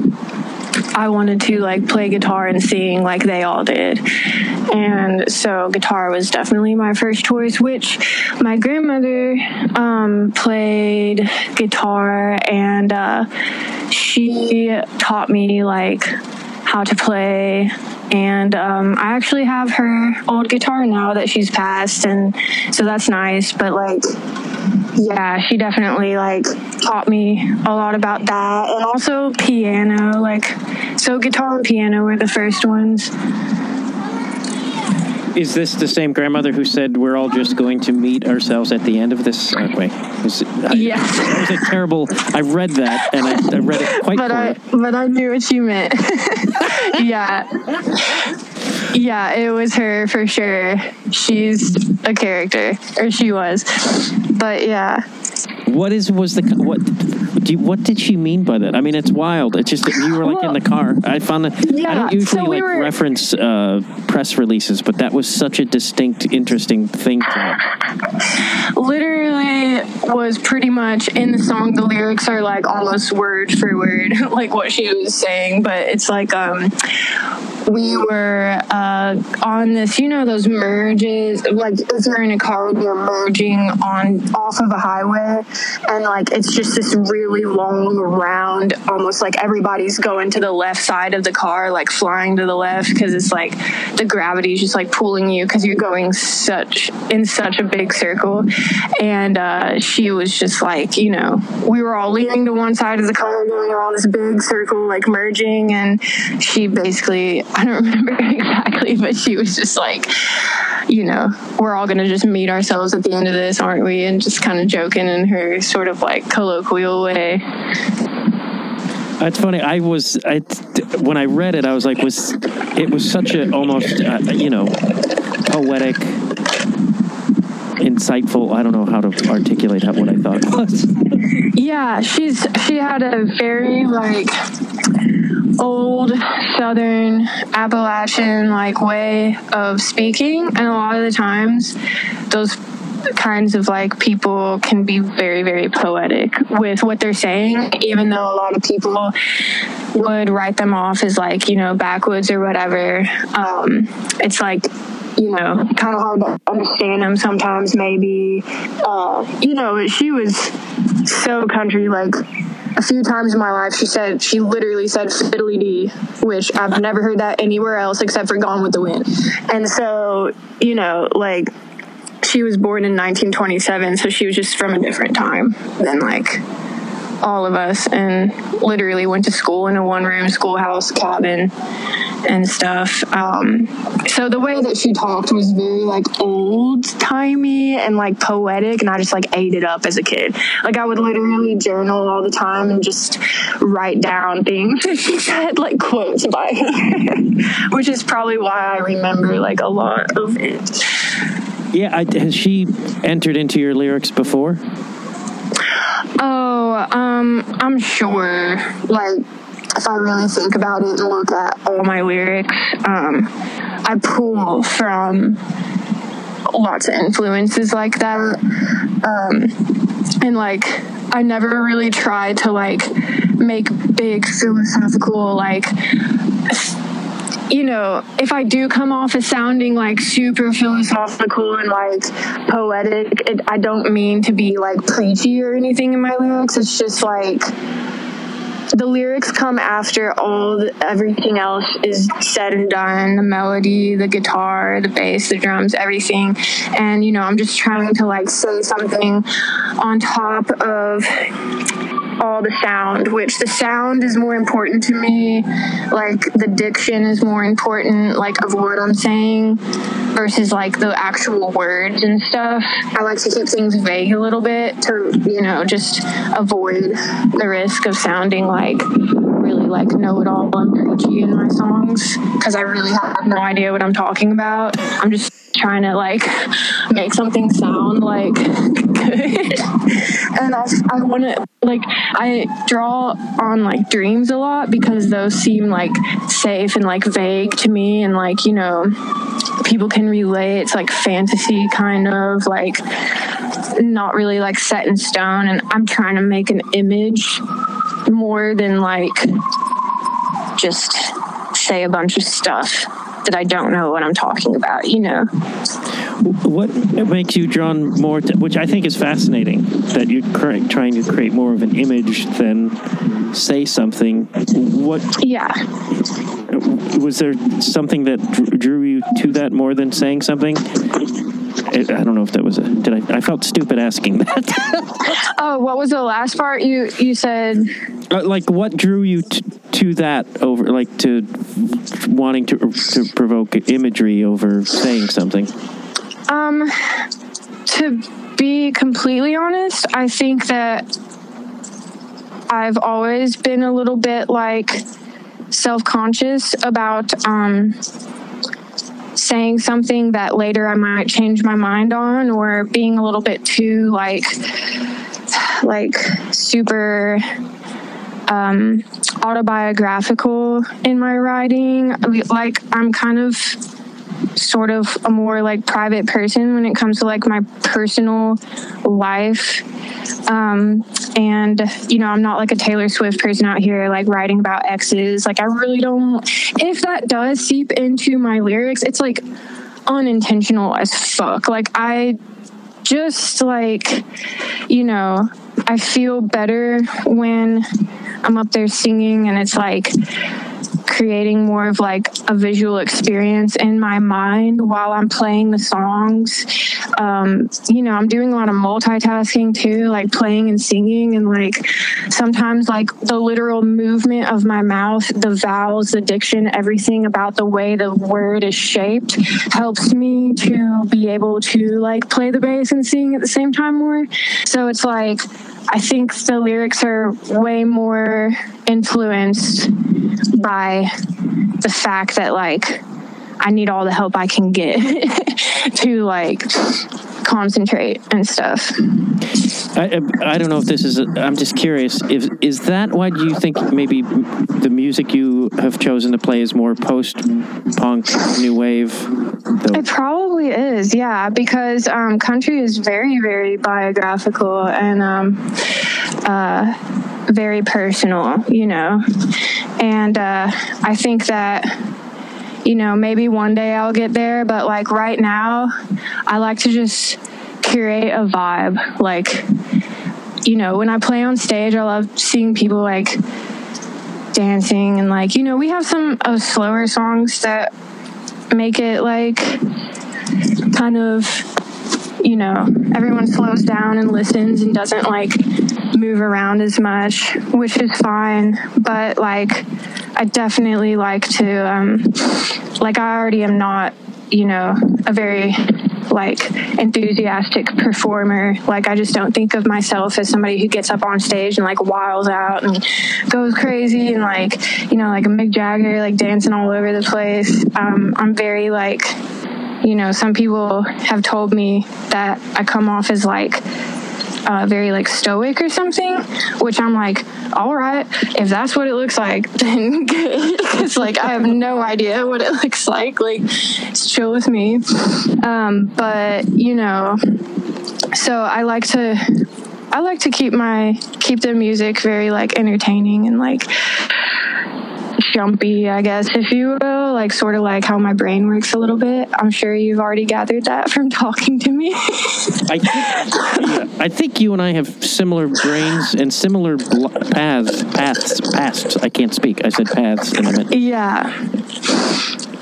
I wanted to like play guitar and sing like they all did. And so guitar was definitely my first choice, which my grandmother um, played guitar and uh, she taught me like how to play and um, I actually have her old guitar now that she's passed, and so that's nice. But like, yeah, she definitely like taught me a lot about that, and also piano. Like, so guitar and piano were the first ones. Is this the same grandmother who said we're all just going to meet ourselves at the end of this? Uh, wait, is it, I, Yes. that was a terrible. I read that and I, I read it quite but I but I knew what you meant. yeah. Yeah, it was her for sure. She's a character, or she was. But yeah, What is was the what? Do you, what did she mean by that? I mean, it's wild. It's just that you were like in the car. I found that I don't usually so we like were- reference uh, press releases, but that was such a distinct, interesting thing. To literally was pretty much in the song. The lyrics are like almost word for word, like what she was saying. But it's like um, we were uh, on this, you know, those merges. Like if you're in a car, you're merging on off of a highway, and like it's just this really long round, almost like everybody's going to the left side of the car, like flying to the left because it's like the gravity is just like pulling you because you're going such in such a big circle. And uh, she was just like, you know, we were all leaning to one side of the car, going around this big circle, like merging, and she basically, I don't remember exactly, but she was just like, you know, we're all going to just meet ourselves at the end of this, aren't we? And just kind of joking in her sort of like colloquial way. That's funny. I was I when I read it, I was like, was it was such a almost uh, you know poetic, insightful. I don't know how to articulate how, what I thought it was. Yeah, she's she had a very like old southern Appalachian like way of speaking and a lot of the times those kinds of like people can be very very poetic with what they're saying even though a lot of people would write them off as like you know backwoods or whatever. Um it's like you know kind of hard to understand them sometimes maybe. Uh you know she was so country like a few times in my life she said she literally said fiddly dee which i've never heard that anywhere else except for gone with the wind. And so you know like she was born in 1927 so she was just from a different time than like all of us and literally went to school in a one room schoolhouse cabin and stuff. Um, so the way that she talked was very like old timey and like poetic, and I just like ate it up as a kid. Like I would literally journal all the time and just write down things she said, like quotes by her, which is probably why I remember like a lot of it. Yeah, I, has she entered into your lyrics before? Oh, um, I'm sure. Like, if I really think about it and look at all my lyrics, um, I pull from lots of influences like that. Um, and like, I never really try to like make big philosophical like you know, if I do come off as sounding like super philosophical and like poetic, it, I don't mean to be like preachy or anything in my lyrics. It's just like, the lyrics come after all the, everything else is said and done the melody the guitar the bass the drums everything and you know i'm just trying to like say something on top of all the sound, which the sound is more important to me. Like the diction is more important, like of what I'm saying versus like the actual words and stuff. I like to keep things vague a little bit to, you know, just avoid the risk of sounding like like know it all and preachy in my songs because I really have no idea what I'm talking about. I'm just trying to like make something sound like good. and I, I want to like I draw on like dreams a lot because those seem like safe and like vague to me and like you know people can relate. It's like fantasy kind of like not really like set in stone and I'm trying to make an image more than like just say a bunch of stuff that I don't know what I'm talking about, you know. What makes you drawn more to, which I think is fascinating, that you're trying to create more of an image than say something. What? Yeah. Was there something that drew you to that more than saying something? I don't know if that was a. Did I? I felt stupid asking that. oh, what was the last part you you said? Uh, like, what drew you t- to that over, like, to wanting to to provoke imagery over saying something? Um, to be completely honest, I think that I've always been a little bit like self conscious about um saying something that later I might change my mind on or being a little bit too like like super um, autobiographical in my writing. Like I'm kind of sort of a more like private person when it comes to like my personal life. Um, and you know, I'm not like a Taylor Swift person out here like writing about exes. Like I really don't. If that does seep into my lyrics, it's like unintentional as fuck. Like I just like, you know, I feel better when I'm up there singing and it's like creating more of like a visual experience in my mind while I'm playing the songs. Um, you know, I'm doing a lot of multitasking too, like playing and singing, and like sometimes like the literal movement of my mouth, the vowels, the diction, everything about the way the word is shaped helps me to be able to like play the bass and sing at the same time more. So it's like, I think the lyrics are way more influenced by the fact that like I need all the help I can get to like concentrate and stuff. I, I don't know if this is. i am just curious. If is that why do you think maybe the music you have chosen to play is more post punk, new wave? Though? It probably is, yeah, because um, country is very, very biographical and um, uh, very personal, you know. And uh, I think that you know, maybe one day I'll get there, but like right now, I like to just create a vibe. Like, you know, when I play on stage, I love seeing people like dancing and like, you know, we have some of slower songs that make it like kind of you know, everyone slows down and listens and doesn't like move around as much, which is fine. But like, I definitely like to, um, like, I already am not, you know, a very like enthusiastic performer. Like I just don't think of myself as somebody who gets up on stage and like wiles out and goes crazy and like you know like a Mick Jagger like dancing all over the place. Um, I'm very like you know some people have told me that I come off as like uh, very like stoic or something, which I'm like, all right, if that's what it looks like, then good. it's like I have no idea what it looks like. Like, it's chill with me. Um, but you know, so I like to. I like to keep my keep the music very like entertaining and like jumpy, I guess, if you will. like sort of like how my brain works a little bit. I'm sure you've already gathered that from talking to me. I think, I think you and I have similar brains and similar bl- paths. Paths. Paths. I can't speak. I said paths in a minute. yeah.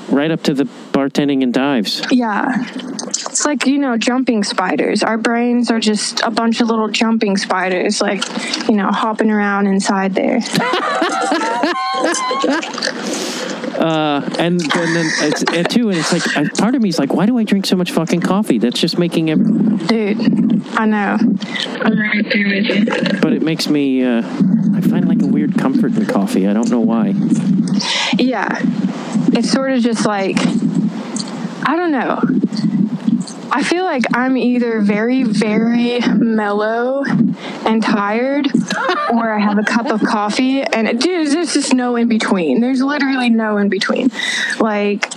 Right up to the bartending and dives. Yeah. It's like, you know, jumping spiders. Our brains are just a bunch of little jumping spiders, like, you know, hopping around inside there. Uh, and, and then it's, and too, and it's like part of me is like, why do I drink so much fucking coffee? That's just making it. Dude, I know. I'm right there with you. But it makes me. Uh, I find like a weird comfort in coffee. I don't know why. Yeah. It's sort of just like, I don't know. I feel like I'm either very, very mellow and tired, or I have a cup of coffee, and dude, there's just no in between. There's literally no in between. Like,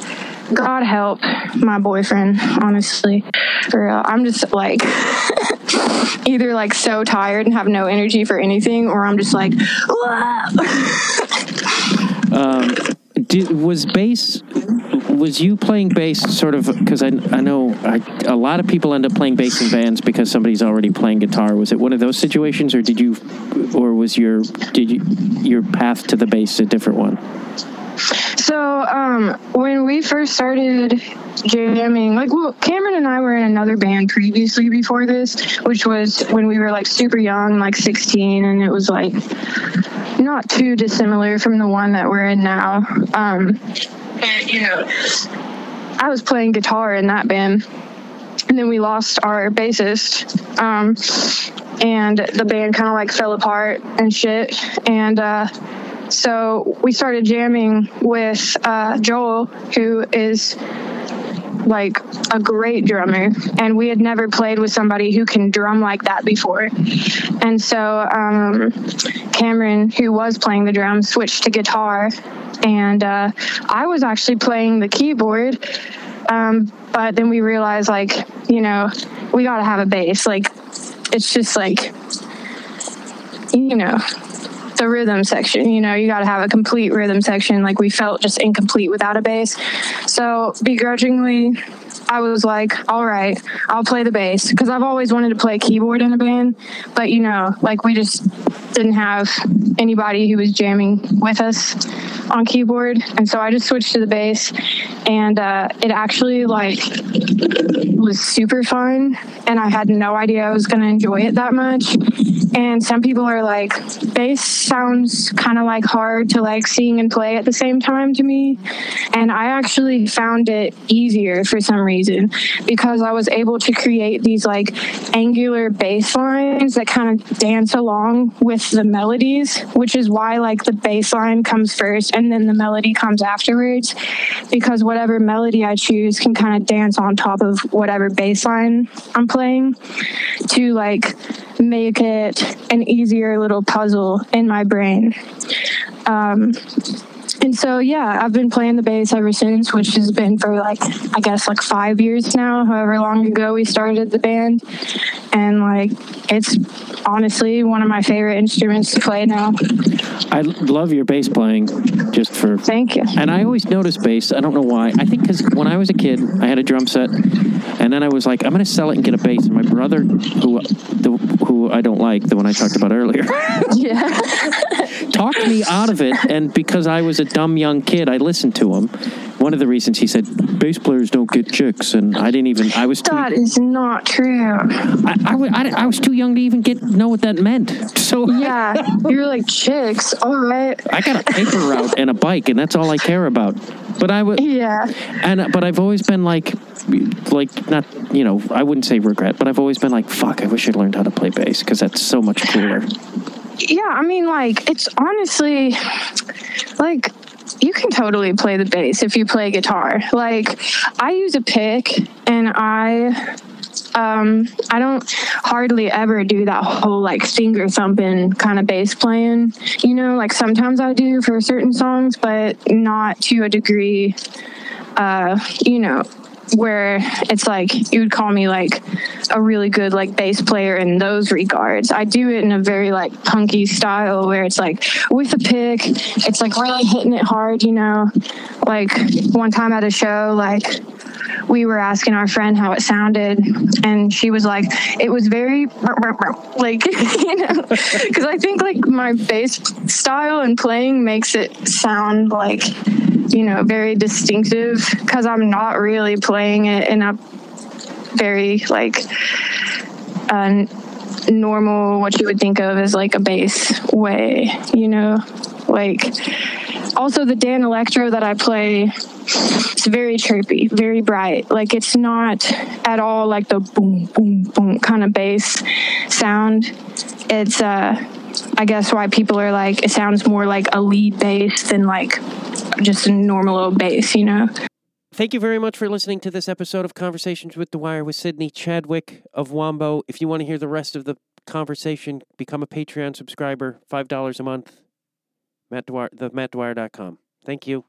God help my boyfriend, honestly. For real. I'm just like, either like so tired and have no energy for anything, or I'm just like, um, Did, was bass? Was you playing bass sort of? Because I, I know I, a lot of people end up playing bass in bands because somebody's already playing guitar. Was it one of those situations, or did you, or was your did you your path to the bass a different one? So um, when we first started jamming, like, well, Cameron and I were in another band previously before this, which was when we were like super young, like 16, and it was like not too dissimilar from the one that we're in now. Um, and, you know, I was playing guitar in that band, and then we lost our bassist. Um, and the band kind of like fell apart and shit. And uh, so we started jamming with uh, Joel, who is like a great drummer, and we had never played with somebody who can drum like that before. And so um, Cameron, who was playing the drums, switched to guitar, and uh, I was actually playing the keyboard. Um, but then we realized, like, you know, we got to have a bass. Like, it's just like, you know, the rhythm section. You know, you got to have a complete rhythm section. Like we felt just incomplete without a bass. So begrudgingly, I was like, all right, I'll play the bass because I've always wanted to play keyboard in a band, but you know, like we just didn't have anybody who was jamming with us on keyboard, and so I just switched to the bass, and uh, it actually like was super fun, and I had no idea I was going to enjoy it that much. And some people are like, bass sounds kind of like hard to like sing and play at the same time to me. And I actually found it easier for some reason because I was able to create these like angular bass lines that kind of dance along with the melodies, which is why like the bass line comes first and then the melody comes afterwards because whatever melody I choose can kind of dance on top of whatever bass line I'm playing to like make it an easier little puzzle in my brain. Um, and so, yeah, I've been playing the bass ever since, which has been for like, I guess, like five years now, however long ago we started the band. And like, it's honestly one of my favorite instruments to play now. I love your bass playing, just for. Thank you. And I always notice bass. I don't know why. I think because when I was a kid, I had a drum set, and then I was like, I'm going to sell it and get a bass. And my brother, who the, who I don't like, the one I talked about earlier, Yeah. Talked me out of it. And because I was a dumb young kid, I listened to him. One of the reasons he said bass players don't get chicks, and I didn't even. I was too. that is not true. I, I, I, I was too young to even get know what that meant. So Yeah. You're like, chicks. All right. I got a paper route and a bike, and that's all I care about. But I would, Yeah. and uh, but I've always been like, like not you know I wouldn't say regret, but I've always been like, fuck, I wish I'd learned how to play bass because that's so much cooler. Yeah, I mean, like, it's honestly like you can totally play the bass if you play guitar. Like, I use a pick and I. Um, I don't hardly ever do that whole like finger thumping kind of bass playing. You know, like sometimes I do for certain songs, but not to a degree, uh, you know, where it's like you would call me like a really good like bass player in those regards. I do it in a very like punky style where it's like with a pick, it's like really hitting it hard, you know. Like one time at a show, like we were asking our friend how it sounded and she was like it was very like you know because i think like my bass style and playing makes it sound like you know very distinctive because i'm not really playing it in a very like uh, normal what you would think of as like a bass way you know? Like also the Danelectro that i play it's very chirpy, very bright. Like it's not at all like the boom, boom, boom kind of bass sound. It's uh I guess why people are like it sounds more like a lead bass than like just a normal old bass, you know. Thank you very much for listening to this episode of Conversations with the Wire with Sydney Chadwick of Wombo. If you want to hear the rest of the conversation, become a Patreon subscriber, $5 a month. Matt Dwyer, the mattdwyer.com. Thank you.